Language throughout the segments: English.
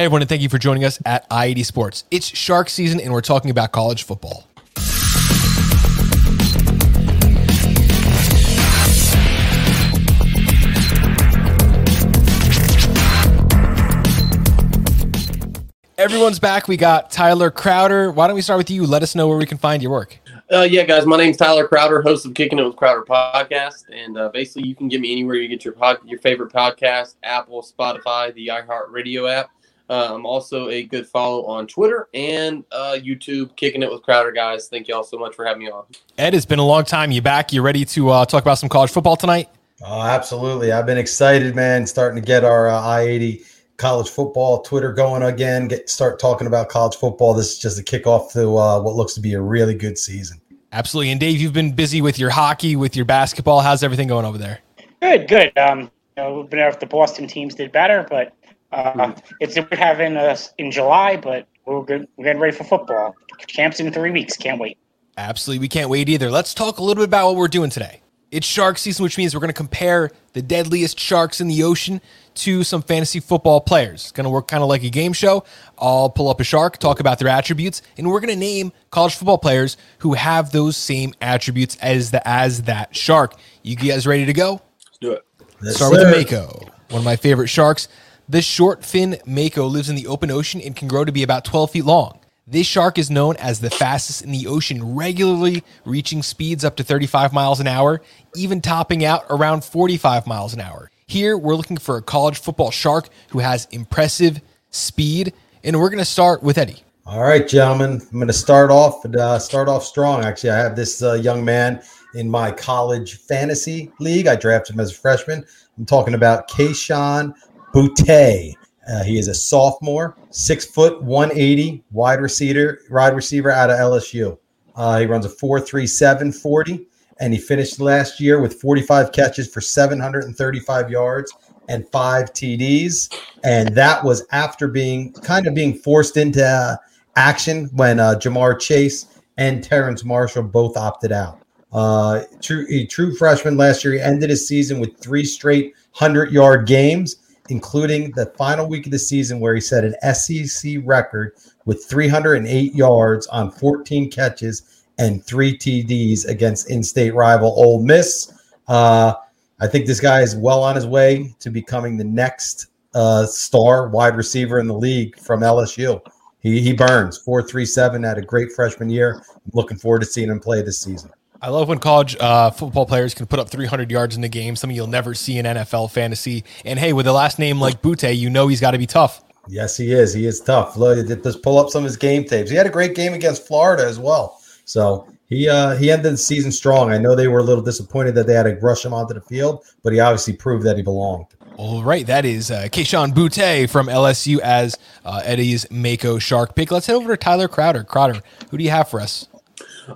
Hey, everyone, and thank you for joining us at I-80 Sports. It's shark season, and we're talking about college football. Everyone's back. We got Tyler Crowder. Why don't we start with you? Let us know where we can find your work. Uh, yeah, guys, my name's Tyler Crowder, host of Kicking It with Crowder podcast, and uh, basically you can get me anywhere you get your pod, your favorite podcast: Apple, Spotify, the iHeartRadio app. Uh, I'm also a good follow on Twitter and uh, YouTube, Kicking It with Crowder, guys. Thank you all so much for having me on. Ed, it's been a long time. You back? You ready to uh, talk about some college football tonight? Oh, absolutely. I've been excited, man. Starting to get our uh, I 80 college football Twitter going again. Get start talking about college football. This is just a kickoff to uh, what looks to be a really good season. Absolutely. And Dave, you've been busy with your hockey, with your basketball. How's everything going over there? Good, good. Um, you know, we've been if the Boston teams did better, but uh, it's we're having us in July, but we're good. We're getting ready for football. Camps in three weeks. Can't wait. Absolutely. We can't wait either. Let's talk a little bit about what we're doing today. It's shark season, which means we're going to compare the deadliest sharks in the ocean to some fantasy football players. It's going to work kind of like a game show. I'll pull up a shark, talk about their attributes, and we're going to name college football players who have those same attributes as the as that shark. You guys ready to go? Let's do it. Yes, Start with sir. the Mako, one of my favorite sharks. This short fin Mako lives in the open ocean and can grow to be about 12 feet long. This shark is known as the fastest in the ocean, regularly reaching speeds up to 35 miles an hour, even topping out around 45 miles an hour. Here, we're looking for a college football shark who has impressive speed, and we're going to start with Eddie. All right, gentlemen. I'm going to start off uh, start off strong. Actually, I have this uh, young man in my college fantasy league. I drafted him as a freshman. I'm talking about Kayshon Boutte. Uh, he is a sophomore, six foot, 180, wide receiver, wide receiver out of LSU. Uh, he runs a 4.37 40, and he finished last year with 45 catches for 735 yards and five TDs. And that was after being kind of being forced into uh, action when uh, Ja'Marr Chase and Terrace Marshall both opted out. Uh, true, true freshman last year, he ended his season with three straight 100 yard games, including the final week of the season where he set an SEC record with 308 yards on 14 catches and three TDs against in state rival Ole Miss. Uh, I think this guy is well on his way to becoming the next uh, star wide receiver in the league from LSU. He, he burns 437 at a great freshman year. I'm looking forward to seeing him play this season. I love when college uh, football players can put up 300 yards in the game, something you'll never see in NFL fantasy. And hey, with a last name like Boutte, you know he's got to be tough. Yes, he is. He is tough. Look, just pull up some of his game tapes. He had a great game against Florida as well. So he uh, he ended the season strong. I know they were a little disappointed that they had to rush him onto the field, but he obviously proved that he belonged. All right, that is uh, Kayshon Boutte from LSU as uh, Eddie's Mako Shark pick. Let's head over to Tyler Crowder. Crowder, who do you have for us?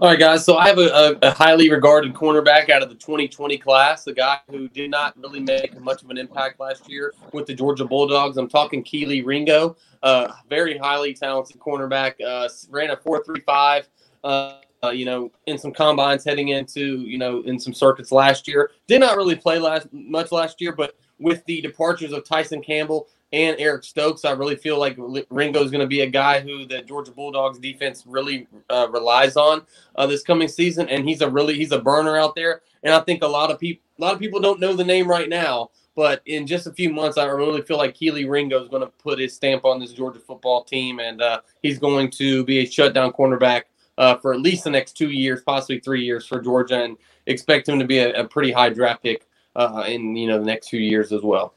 All right, guys. So I have a, a, highly regarded cornerback out of the 2020 class, the guy who did not really make much of an impact last year with the Georgia Bulldogs. I'm talking Kelee Ringo, uh, very highly talented cornerback. Uh, ran a 4.35. Uh, uh, you know, in some combines heading into, you know, in some circuits last year. Did not really play last much last year, but with the departures of Tyson Campbell and Eric Stokes, I really feel like Ringo is going to be a guy who the Georgia Bulldogs defense really uh, relies on uh, this coming season, and he's a really he's a burner out there. And I think a lot of people a lot of people don't know the name right now, but in just a few months, I really feel like Kelee Ringo is going to put his stamp on this Georgia football team, and uh, he's going to be a shutdown cornerback uh, for at least the next two years, possibly three years for Georgia, and expect him to be a, a pretty high draft pick uh, in you know the next few years as well.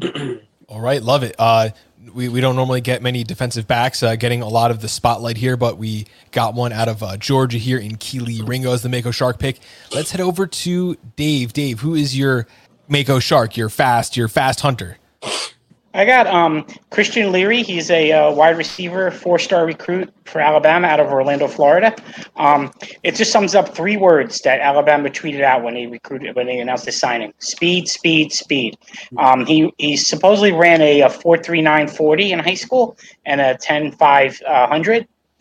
All right, love it. Uh, we, we don't normally get many defensive backs uh, getting a lot of the spotlight here, but we got one out of uh, Georgia here in Kelee Ringo as the Mako Shark pick. Let's head over to Dave. Dave, who is your Mako Shark? Your fast, your fast hunter. I got um, Christian Leary. He's a uh, wide receiver, four-star recruit for Alabama out of Orlando, Florida. Um, it just sums up three words that Alabama tweeted out when they recruited when they announced his signing: speed, speed, speed. Um, he he supposedly ran a, a four three nine forty in high school and a ten five uh.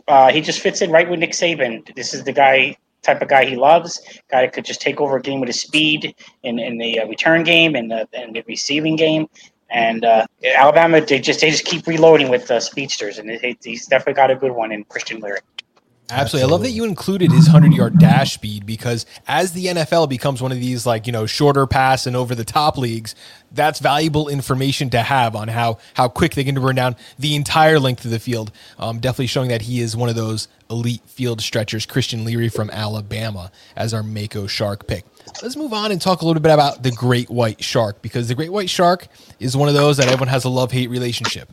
Uh, he just fits in right with Nick Saban. This is the guy type of guy he loves. Guy that could just take over a game with his speed in, in the uh, return game and the, and the receiving game. And uh, Alabama, they just they just keep reloading with uh, speedsters, and it, it, he's definitely got a good one in Christian Leary. Absolutely. I love that you included his 100 yard dash speed because as the NFL becomes one of these, like, you know, shorter pass and over the top leagues, that's valuable information to have on how, how quick they can run down the entire length of the field. Um, definitely showing that he is one of those elite field stretchers. Christian Leary from Alabama as our Mako Shark pick. Let's move on and talk a little bit about the great white shark because the great white shark is one of those that everyone has a love hate relationship.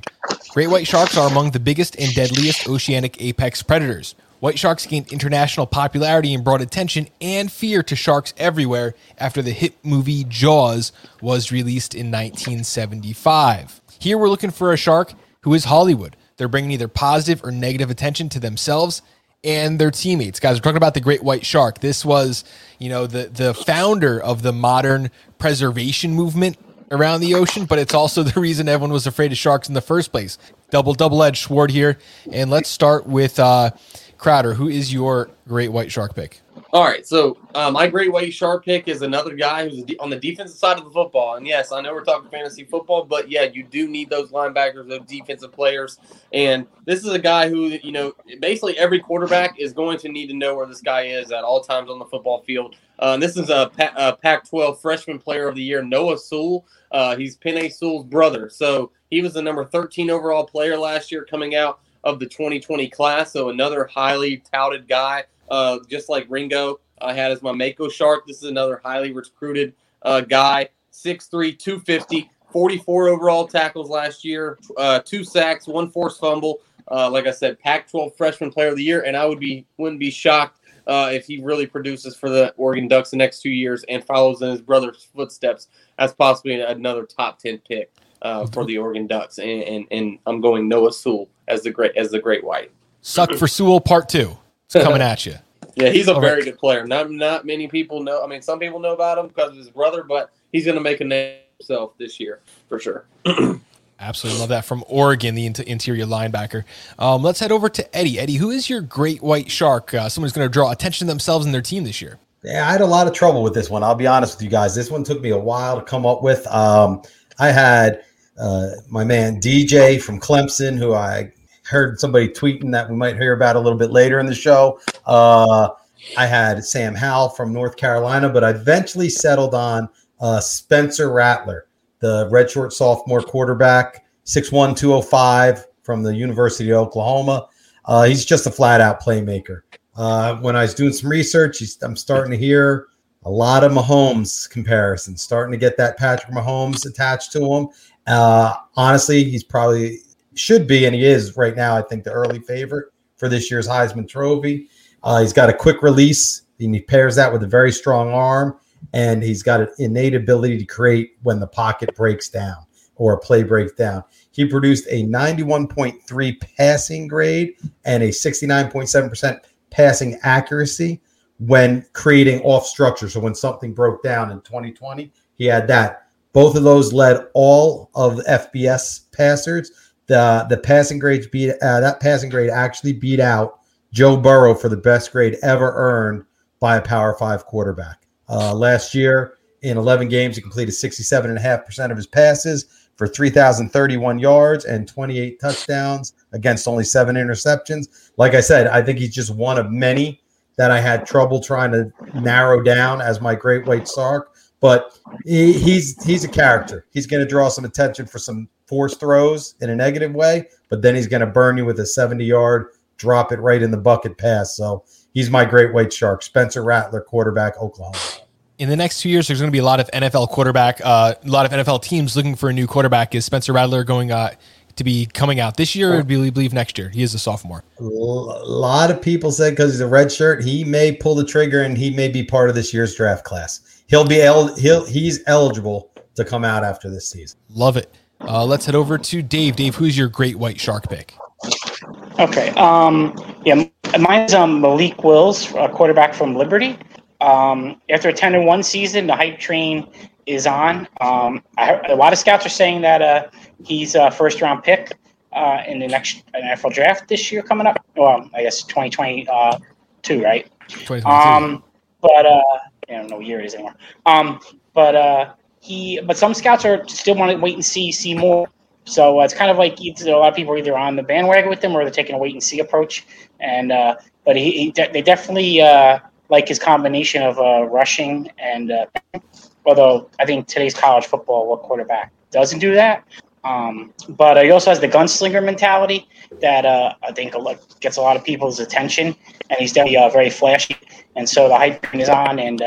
Great white sharks are among the biggest and deadliest oceanic apex predators. White sharks gained international popularity and brought attention and fear to sharks everywhere after the hit movie Jaws was released in 1975. Here we're looking for a shark who is Hollywood. They're bringing either positive or negative attention to themselves and their teammates. Guys, we're talking about the great white shark. This was, you know, the the founder of the modern preservation movement around the ocean, but it's also the reason everyone was afraid of sharks in the first place. Double double edged sword here, and let's start with uh, Crowder, who is your great white shark pick? All right, so my great white shark pick is another guy who's on the defensive side of the football. And yes, I know we're talking fantasy football, but yeah, you do need those linebackers, those defensive players. And this is a guy who, you know, basically every quarterback is going to need to know where this guy is at all times on the football field. Uh, this is a, a Pac 12 freshman player of the year, Noah Sewell. Uh, he's Penei Sewell's brother. So he was the number 13 overall player last year coming out of the 2020 class. So another highly touted guy, uh, just like Ringo I had as my Mako Shark. This is another highly recruited uh, guy, 6'3", 250, 44 overall tackles last year, uh, two sacks, one forced fumble. Uh, like I said, Pac-12 Freshman Player of the Year, and I would be wouldn't be shocked uh, if he really produces for the Oregon Ducks the next two years and follows in his brother's footsteps as possibly another top ten pick uh, for the Oregon Ducks. And, and, and I'm going Noah Sewell as the great as the Great White. Suck for Sewell Part Two. It's coming at you. Yeah, he's a All very right. good player. Not not many people know. I mean, some people know about him because of his brother, but he's going to make a name himself this year for sure. Absolutely love that from Oregon, the interior linebacker. Um, let's head over to Eddie. Eddie, who is your great white shark? Uh, someone's going to draw attention to themselves and their team this year. Yeah, I had a lot of trouble with this one. I'll be honest with you guys. This one took me a while to come up with. Um, I had uh, my man DJ from Clemson, who I heard somebody tweeting that we might hear about a little bit later in the show. Uh, I had Sam Howell from North Carolina, but I eventually settled on uh, Spencer Rattler, the redshirt sophomore quarterback, 6'1, 205 from the University of Oklahoma. Uh, he's just a flat out playmaker. Uh, when I was doing some research, I'm starting to hear a lot of Mahomes comparisons, starting to get that Patrick Mahomes attached to him. Uh, honestly, he's probably should be, and he is right now. I think the early favorite for this year's Heisman Trophy. Uh, he's got a quick release, and he pairs that with a very strong arm, and he's got an innate ability to create when the pocket breaks down or a play breaks down. He produced a 91.3 passing grade and a 69.7% passing accuracy when creating off structure. So when something broke down in 2020, he had that. Both of those led all of FBS passers. The the passing grades beat uh, that passing grade actually beat out Joe Burrow for the best grade ever earned by a Power Five quarterback. Uh, last year, in 11 games, he completed 67.5% of his passes for 3,031 yards and 28 touchdowns against only seven interceptions. Like I said, I think he's just one of many that I had trouble trying to narrow down as my great white shark. But he, he's he's a character. He's going to draw some attention for some force throws in a negative way, but then he's going to burn you with a 70 yard drop it right in the bucket pass. So he's my great white shark, Spencer Rattler, quarterback, Oklahoma. In the next two years, there's going to be a lot of NFL quarterback, uh, a lot of NFL teams looking for a new quarterback. Is Spencer Rattler going uh, to be coming out this year or do believe next year? He is a sophomore. A lot of people said because he's a red shirt, he may pull the trigger and he may be part of this year's draft class. He'll be el- he'll he's eligible to come out after this season. Love it. Uh, let's head over to Dave. Dave, who's your great white shark pick? Okay. Um, yeah, mine's um, Malik Willis, a quarterback from Liberty. Um, after attending one season, the hype train is on. Um, I, a lot of scouts are saying that uh, he's a first round pick uh, in the next NFL draft this year coming up. Well, I guess 2022, uh, right? 2022. Um, but uh, I don't know what year it is anymore. Um, but uh, he, but some scouts are still want to wait and see, see more. So uh, it's kind of like a lot of people are either on the bandwagon with him or they're taking a wait and see approach. And uh, but he, he de- they definitely uh, like his combination of uh, rushing and. Uh, although I think today's college football, what quarterback doesn't do that? Um, but he also has the gunslinger mentality that uh, I think gets a lot of people's attention, and he's definitely very flashy. And so the hype is on, and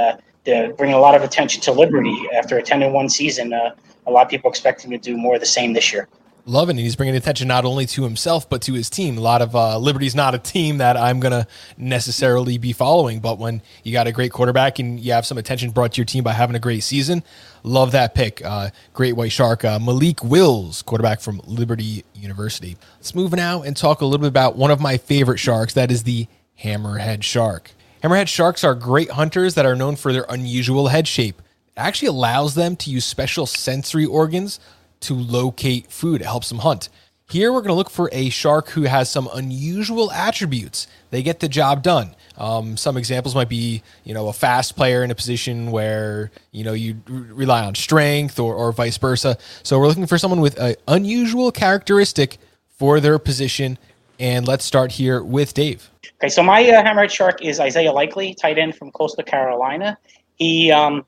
bringing a lot of attention to Liberty after attending one season. Uh, a lot of people expect him to do more of the same this year loving it. He's bringing attention not only to himself but to his team. A lot of uh, Liberty's not a team that I'm gonna necessarily be following, but when you got a great quarterback and you have some attention brought to your team by having a great season, love that pick. Uh, great white shark, uh, Malik Willis, quarterback from Liberty University. Let's move now and talk a little bit about one of my favorite sharks. That is the hammerhead shark. Hammerhead sharks are great hunters that are known for their unusual head shape. It actually allows them to use special sensory organs to locate food. It helps them hunt. Here, we're going to look for a shark who has some unusual attributes. They get the job done. Um, some examples might be, you know, a fast player in a position where you know you rely on strength, or, or vice versa. So we're looking for someone with an unusual characteristic for their position. And let's start here with Dave. Okay, so my uh, hammerhead shark is Isaiah Likely, tight end from Coastal Carolina. He um,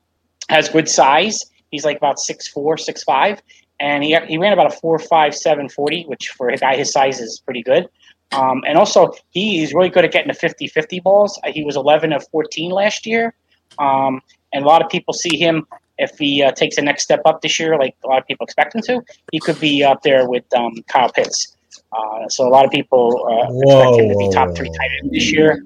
has good size. He's like about six four, six five, and he, he ran about a four five seven forty, which for a guy his size is pretty good. Um, and also, he is really good at getting the 50 50 balls. Uh, he was 11 of 14 last year. Um, and a lot of people see him, if he uh, takes the next step up this year, like a lot of people expect him to, he could be up there with um, Kyle Pitts. Uh, so a lot of people uh, whoa, expect him to be top three tight end this year.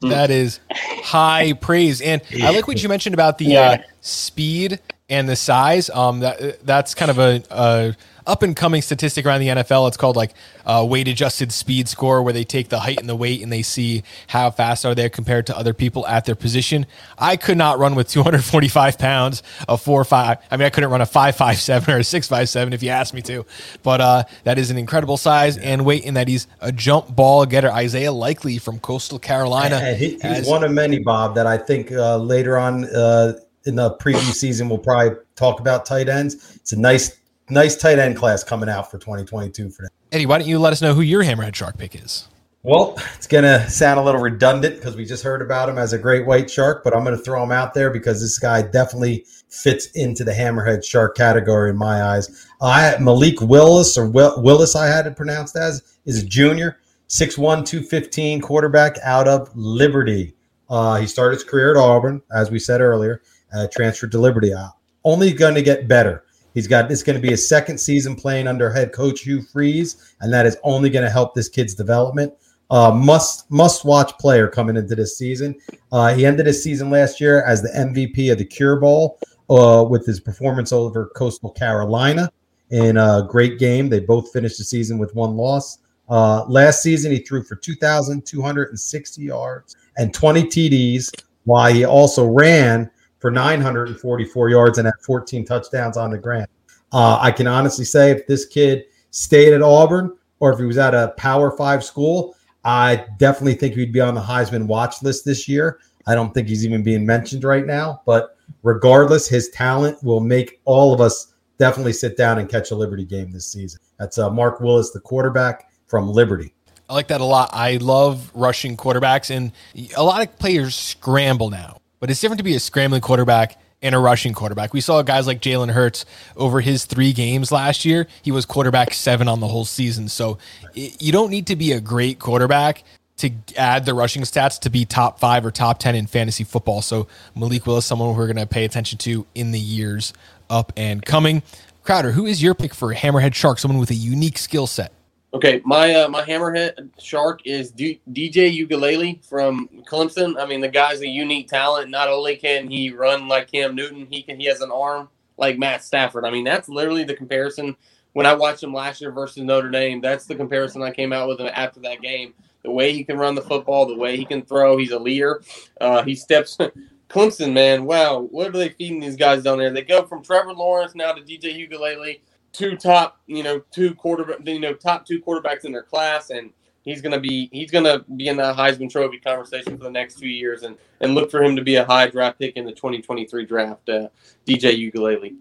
That is high praise. And I like what you mentioned about the yeah. uh, speed and the size. Um, that that's kind of a, a up and coming statistic around the NFL. It's called like uh, weight adjusted speed score, where they take the height and the weight and they see how fast are they compared to other people at their position. I could not run with 245 pounds, a four five. I mean, I couldn't run a five five seven or a six five seven if you asked me to. But uh, that is an incredible size and weight, in that he's a jump ball getter. Isaiah Likely from Coastal Carolina. And he, he's as, one of many, Bob, that I think uh, later on uh, in the preview season we'll probably talk about tight ends. It's a nice nice tight end class coming out for 2022 for them. Eddie, why don't you let us know who your hammerhead shark pick is? Well, it's going to sound a little redundant because we just heard about him as a great white shark, but I'm going to throw him out there because this guy definitely fits into the hammerhead shark category in my eyes. I Malik Willis or Willis, I had it pronounced as, is a junior, 6'1", 215 quarterback out of Liberty. Uh, he started his career at Auburn, as we said earlier, uh, transferred to Liberty. Uh, only going to get better. He's got it's going to be his second season playing under head coach Hugh Freeze, and that is only going to help this kid's development. Uh, must must watch player coming into this season. Uh, he ended his season last year as the MVP of the Cure Bowl uh, with his performance over Coastal Carolina in a great game. They both finished the season with one loss. Uh, last season, he threw for 2,260 yards and 20 TDs, while he also ran for 944 yards and had 14 touchdowns on the ground. Uh, I can honestly say if this kid stayed at Auburn or if he was at a Power Five school, I definitely think he'd be on the Heisman watch list this year. I don't think he's even being mentioned right now, but regardless, his talent will make all of us definitely sit down and catch a Liberty game this season. That's uh, Mark Willis, the quarterback from Liberty. I like that a lot. I love rushing quarterbacks, and a lot of players scramble now but it's different to be a scrambling quarterback and a rushing quarterback. We saw guys like Jalen Hurts over his three games last year. He was quarterback seven on the whole season. So it, you don't need to be a great quarterback to add the rushing stats to be top five or top 10 in fantasy football. So Malik Willis, someone we're going to pay attention to in the years up and coming. Crowder, who is your pick for Hammerhead Shark, someone with a unique skill set? Okay, my uh, my hammerhead shark is D- DJ Uiagalelei from Clemson. I mean, the guy's a unique talent. Not only can he run like Cam Newton, he can he has an arm like Matt Stafford. I mean, that's literally the comparison. When I watched him last year versus Notre Dame, that's the comparison I came out with after that game. The way he can run the football, the way he can throw, he's a leader. Uh, he steps. Clemson, man, wow, what are they feeding these guys down there? They go from Trevor Lawrence now to DJ Uiagalelei two top, you know, two quarterback, you know, top two quarterbacks in their class, and he's gonna be he's gonna be in that Heisman Trophy conversation for the next two years, and and look for him to be a high draft pick in the 2023 draft. Uh, DJ Ukulele.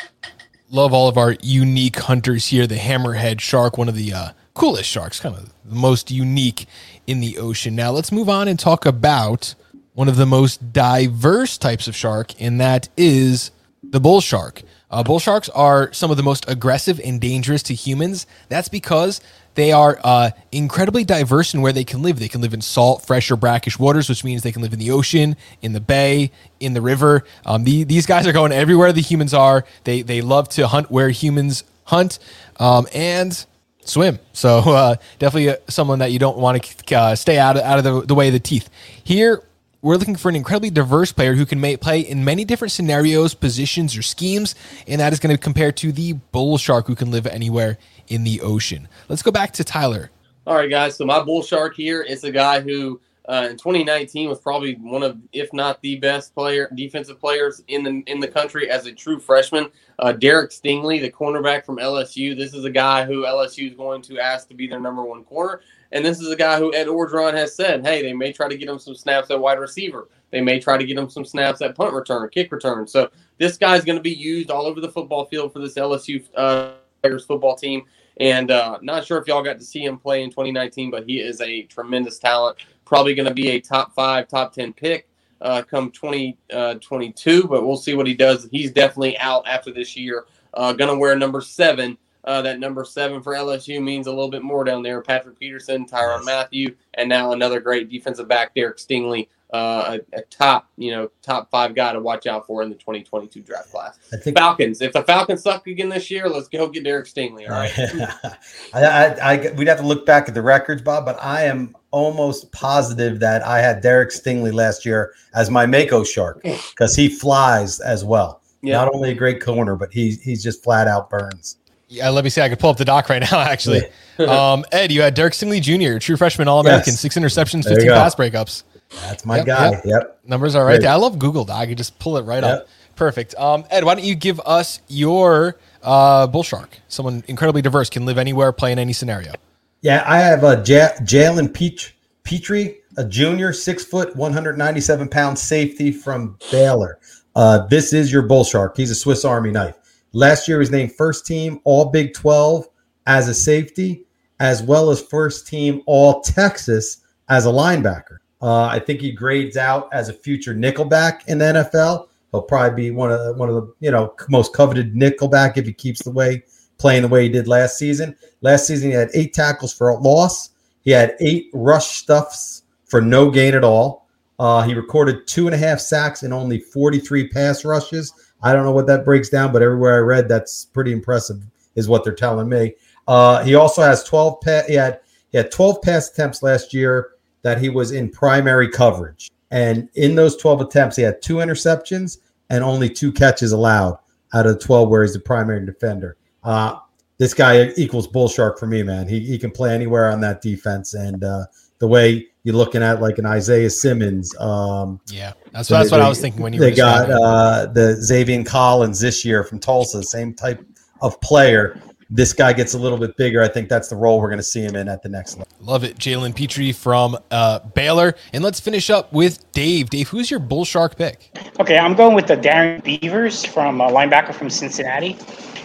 Love all of our unique hunters here. The hammerhead shark, one of the uh, coolest sharks, kind of the most unique in the ocean. Now let's move on and talk about one of the most diverse types of shark, and that is the bull shark. Uh, bull sharks are some of the most aggressive and dangerous to humans. That's because they are uh, incredibly diverse in where they can live. They can live in salt, fresh, or brackish waters, which means they can live in the ocean, in the bay, in the river. Um, the, these guys are going everywhere the humans are. They they love to hunt where humans hunt, um, and swim. So uh, definitely uh, someone that you don't want to uh, stay out of, out of the, the way of the teeth. Here we're looking for an incredibly diverse player who can play in many different scenarios, positions, or schemes, and that is going to compare to the bull shark who can live anywhere in the ocean. Let's go back to Tyler. All right, guys. So my bull shark here is a guy who uh, in 2019 was probably one of, if not the best player, defensive players in the in the country as a true freshman. Uh, Derek Stingley, the cornerback from LSU. This is a guy who LSU is going to ask to be their number one corner. And this is a guy who Ed Orgeron has said, hey, they may try to get him some snaps at wide receiver. They may try to get him some snaps at punt return, kick return. So this guy's going to be used all over the football field for this LSU uh, football team. And uh, not sure if y'all got to see him play in 2019, but he is a tremendous talent. Probably going to be a top five, top 10 pick uh, come 2022, uh, but we'll see what he does. He's definitely out after this year. Uh, going to wear number seven uh, that number seven for LSU means a little bit more down there. Patrick Peterson, Tyrann Mathieu, and now another great defensive back, Derek Stingley, uh, a, a, top, you know, top five guy to watch out for in the 2022 draft class. I think Falcons. If the Falcons suck again this year, let's go get Derek Stingley. All right. I, I, I, we'd have to look back at the records, Bob, but I am almost positive that I had Derek Stingley last year as my Mako shark because he flies as well. Yeah. Not only a great corner, but he's he's just flat out burns. Yeah, let me see. I could pull up the doc right now, actually. um, Ed, you had Derek Stingley Jr., true freshman All American, yes. six interceptions, 15 pass breakups. That's my yep, guy. Yep. yep. Numbers are right there. I love Google Doc. You just pull it right yep. up. Perfect. Um, Ed, why don't you give us your uh, bull shark? Someone incredibly diverse, can live anywhere, play in any scenario. Yeah, I have a J- Jalen Peach Pitre, a junior, six foot, 197 pound safety from Baylor. Uh, this is your bull shark. He's a Swiss Army knife. Last year, he was named first team All Big 12 as a safety, as well as first team All Texas as a linebacker. Uh, I think he grades out as a future nickelback in the NFL. He'll probably be one of the, one of the you know most coveted nickelback if he keeps the way playing the way he did last season. Last season, he had eight tackles for a loss. He had eight rush stuffs for no gain at all. Uh, he recorded two and a half sacks and only 43 pass rushes. I don't know what that breaks down, but everywhere I read, that's pretty impressive, is what they're telling me. Uh, he also has 12 pa- he had he had 12 pass attempts last year that he was in primary coverage. And in those 12 attempts, he had two interceptions and only two catches allowed out of the 12 where he's the primary defender. Uh, this guy equals bull shark for me, man. He, he can play anywhere on that defense. And uh, the way you're looking at like an Isaiah Simmons. Um, yeah, that's, what, that's what I was thinking when you they got uh, the Zaven Collins this year from Tulsa, same type of player. This guy gets a little bit bigger. I think that's the role we're going to see him in at the next level. Love it, Jalen Pitre from uh, Baylor, and let's finish up with Dave. Dave, who's your bull shark pick? Okay, I'm going with the Darrian Beavers from uh, linebacker from Cincinnati.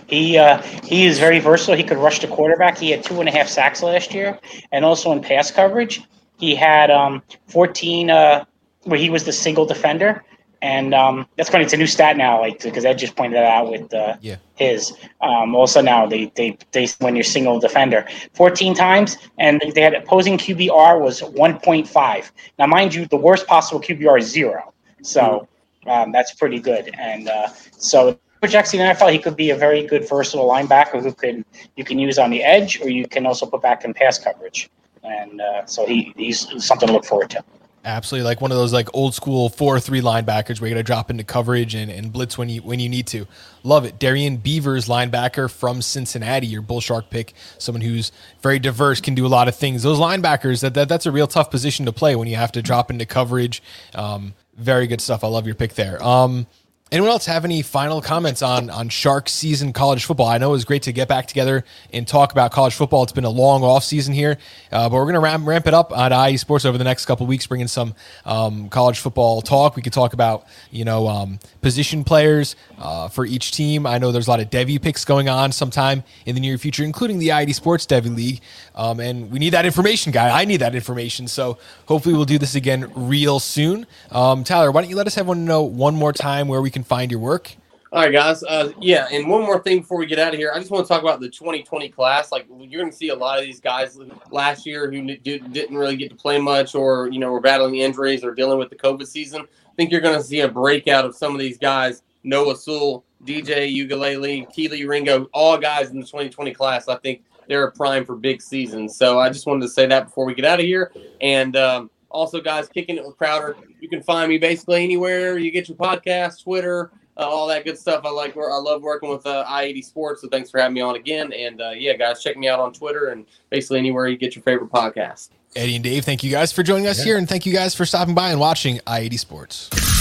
He uh, he is very versatile. He could rush the quarterback. He had two and a half sacks last year, and also in pass coverage. He had um, 14 uh, where he was the single defender, and um, that's funny. It's a new stat now, like because Ed just pointed that out with uh, yeah. his. Um, also now they, they they when you're single defender, 14 times, and they had opposing QBR was 1.5. Now, mind you, the worst possible QBR is zero, so um, that's pretty good. And uh, so projects in the NFL, he could be a very good versatile linebacker who can you can use on the edge, or you can also put back in pass coverage and uh, so he he's something to look forward to. Absolutely, like one of those like old school four three linebackers where you're gonna drop into coverage and, and blitz when you when you need to. Love it. Darrian Beavers, linebacker from Cincinnati, your bull shark pick, someone who's very diverse, can do a lot of things. Those linebackers that, that that's a real tough position to play when you have to drop into coverage. Um, very good stuff. I love your pick there. Um, Anyone else have any final comments on on Shark season college football? I know it was great to get back together and talk about college football. It's been a long off season here, uh, but we're going to ramp, ramp it up on I80 Sports over the next couple weeks, bringing some um, college football talk. We could talk about you know um, position players uh, for each team. I know there's a lot of Devy picks going on sometime in the near future, including the I80 Sports Devy League, um, and we need that information, guy. I need that information. So hopefully we'll do this again real soon. Um, Tyler, why don't you let us have one know one more time where we can find your work? All right, guys. Uh, yeah, and one more thing before we get out of here, I just want to talk about the 2020 class. Like you're going to see a lot of these guys last year who did, didn't really get to play much, or you know, were battling injuries or dealing with the COVID season. I think you're going to see a breakout of some of these guys. Noah Sewell, DJ Uiagalelei, Kelee Ringo, all guys in the 2020 class. I think they're a prime for big seasons. So I just wanted to say that before we get out of here. And um, also, guys, kicking it with Crowder. You can find me basically anywhere you get your podcast, Twitter, uh, all that good stuff. I like. I love working with uh, I80 Sports. So thanks for having me on again. And uh, yeah, guys, check me out on Twitter and basically anywhere you get your favorite podcast. Eddie and Dave, thank you guys for joining us yeah. here, and thank you guys for stopping by and watching I80 Sports.